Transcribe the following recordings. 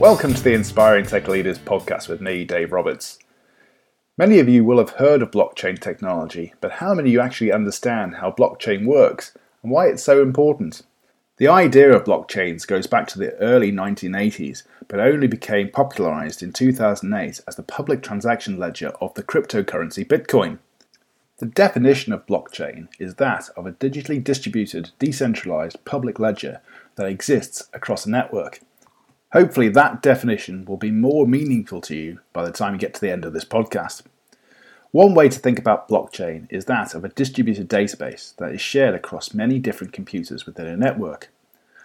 Welcome to the Inspiring Tech Leaders podcast with me, Dave Roberts. Many of you will have heard of blockchain technology, but how many of you actually understand how blockchain works and why it's so important? The idea of blockchains goes back to the early 1980s, but only became popularized in 2008 as the public transaction ledger of the cryptocurrency Bitcoin. The definition of blockchain is that of a digitally distributed, decentralized public ledger that exists across a network. Hopefully, that definition will be more meaningful to you by the time you get to the end of this podcast. One way to think about blockchain is that of a distributed database that is shared across many different computers within a network.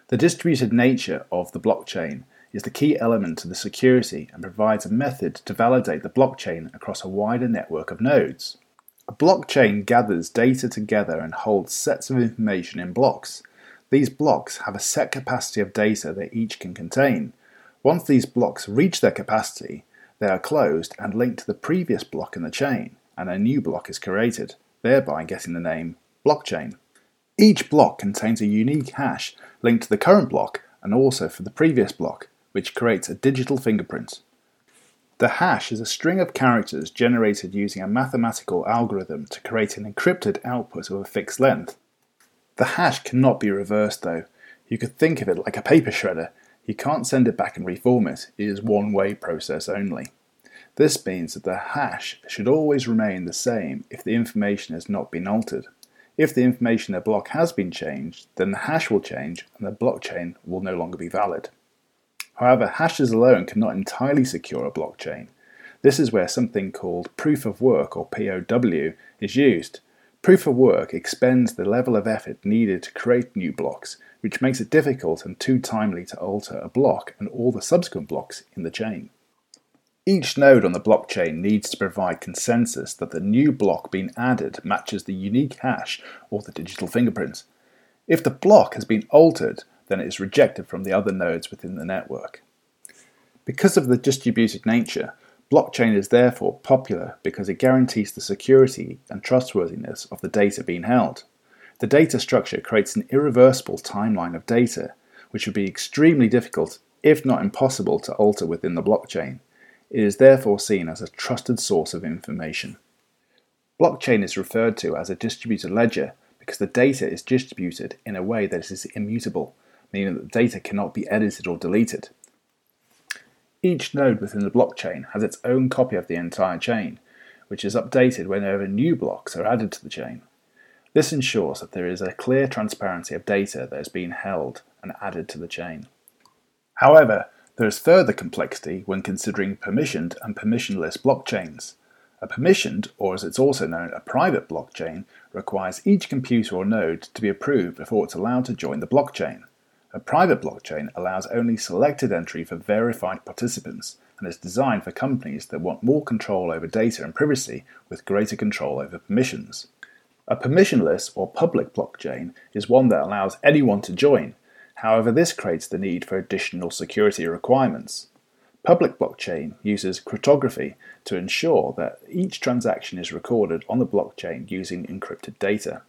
The distributed nature of the blockchain is the key element to the security and provides a method to validate the blockchain across a wider network of nodes. A blockchain gathers data together and holds sets of information in blocks. These blocks have a set capacity of data that each can contain, once these blocks reach their capacity, they are closed and linked to the previous block in the chain, and a new block is created, thereby getting the name blockchain. Each block contains a unique hash linked to the current block and also for the previous block, which creates a digital fingerprint. The hash is a string of characters generated using a mathematical algorithm to create an encrypted output of a fixed length. The hash cannot be reversed though. You could think of it like a paper shredder you can't send it back and reform it, it is one way process only. This means that the hash should always remain the same if the information has not been altered. If the information in a block has been changed, then the hash will change and the blockchain will no longer be valid. However, hashes alone cannot entirely secure a blockchain. This is where something called proof of work or POW is used. Proof of work expends the level of effort needed to create new blocks, which makes it difficult and too timely to alter a block and all the subsequent blocks in the chain. Each node on the blockchain needs to provide consensus that the new block being added matches the unique hash or the digital fingerprint. If the block has been altered, then it is rejected from the other nodes within the network. Because of the distributed nature, Blockchain is therefore popular because it guarantees the security and trustworthiness of the data being held. The data structure creates an irreversible timeline of data, which would be extremely difficult, if not impossible, to alter within the blockchain. It is therefore seen as a trusted source of information. Blockchain is referred to as a distributed ledger because the data is distributed in a way that is immutable, meaning that the data cannot be edited or deleted. Each node within the blockchain has its own copy of the entire chain, which is updated whenever new blocks are added to the chain. This ensures that there is a clear transparency of data that is being held and added to the chain. However, there is further complexity when considering permissioned and permissionless blockchains. A permissioned, or as it's also known, a private blockchain, requires each computer or node to be approved before it's allowed to join the blockchain. A private blockchain allows only selected entry for verified participants and is designed for companies that want more control over data and privacy with greater control over permissions. A permissionless or public blockchain is one that allows anyone to join. However, this creates the need for additional security requirements. Public blockchain uses cryptography to ensure that each transaction is recorded on the blockchain using encrypted data.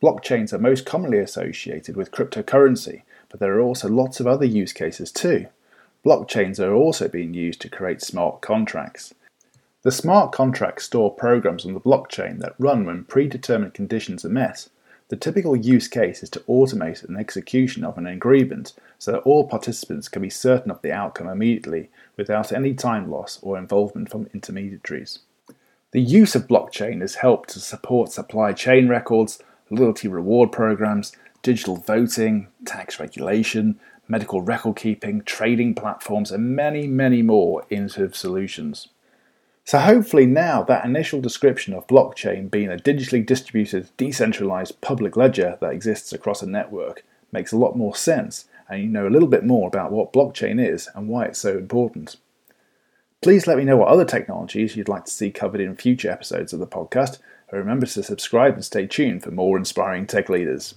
Blockchains are most commonly associated with cryptocurrency, but there are also lots of other use cases too. Blockchains are also being used to create smart contracts. The smart contracts store programs on the blockchain that run when predetermined conditions are met. The typical use case is to automate an execution of an agreement so that all participants can be certain of the outcome immediately without any time loss or involvement from intermediaries. The use of blockchain has helped to support supply chain records, loyalty reward programs, digital voting, tax regulation, medical record keeping, trading platforms, and many, many more innovative solutions. So, hopefully, now that initial description of blockchain being a digitally distributed, decentralized public ledger that exists across a network makes a lot more sense, and you know a little bit more about what blockchain is and why it's so important. Please let me know what other technologies you'd like to see covered in future episodes of the podcast, and remember to subscribe and stay tuned for more inspiring tech leaders.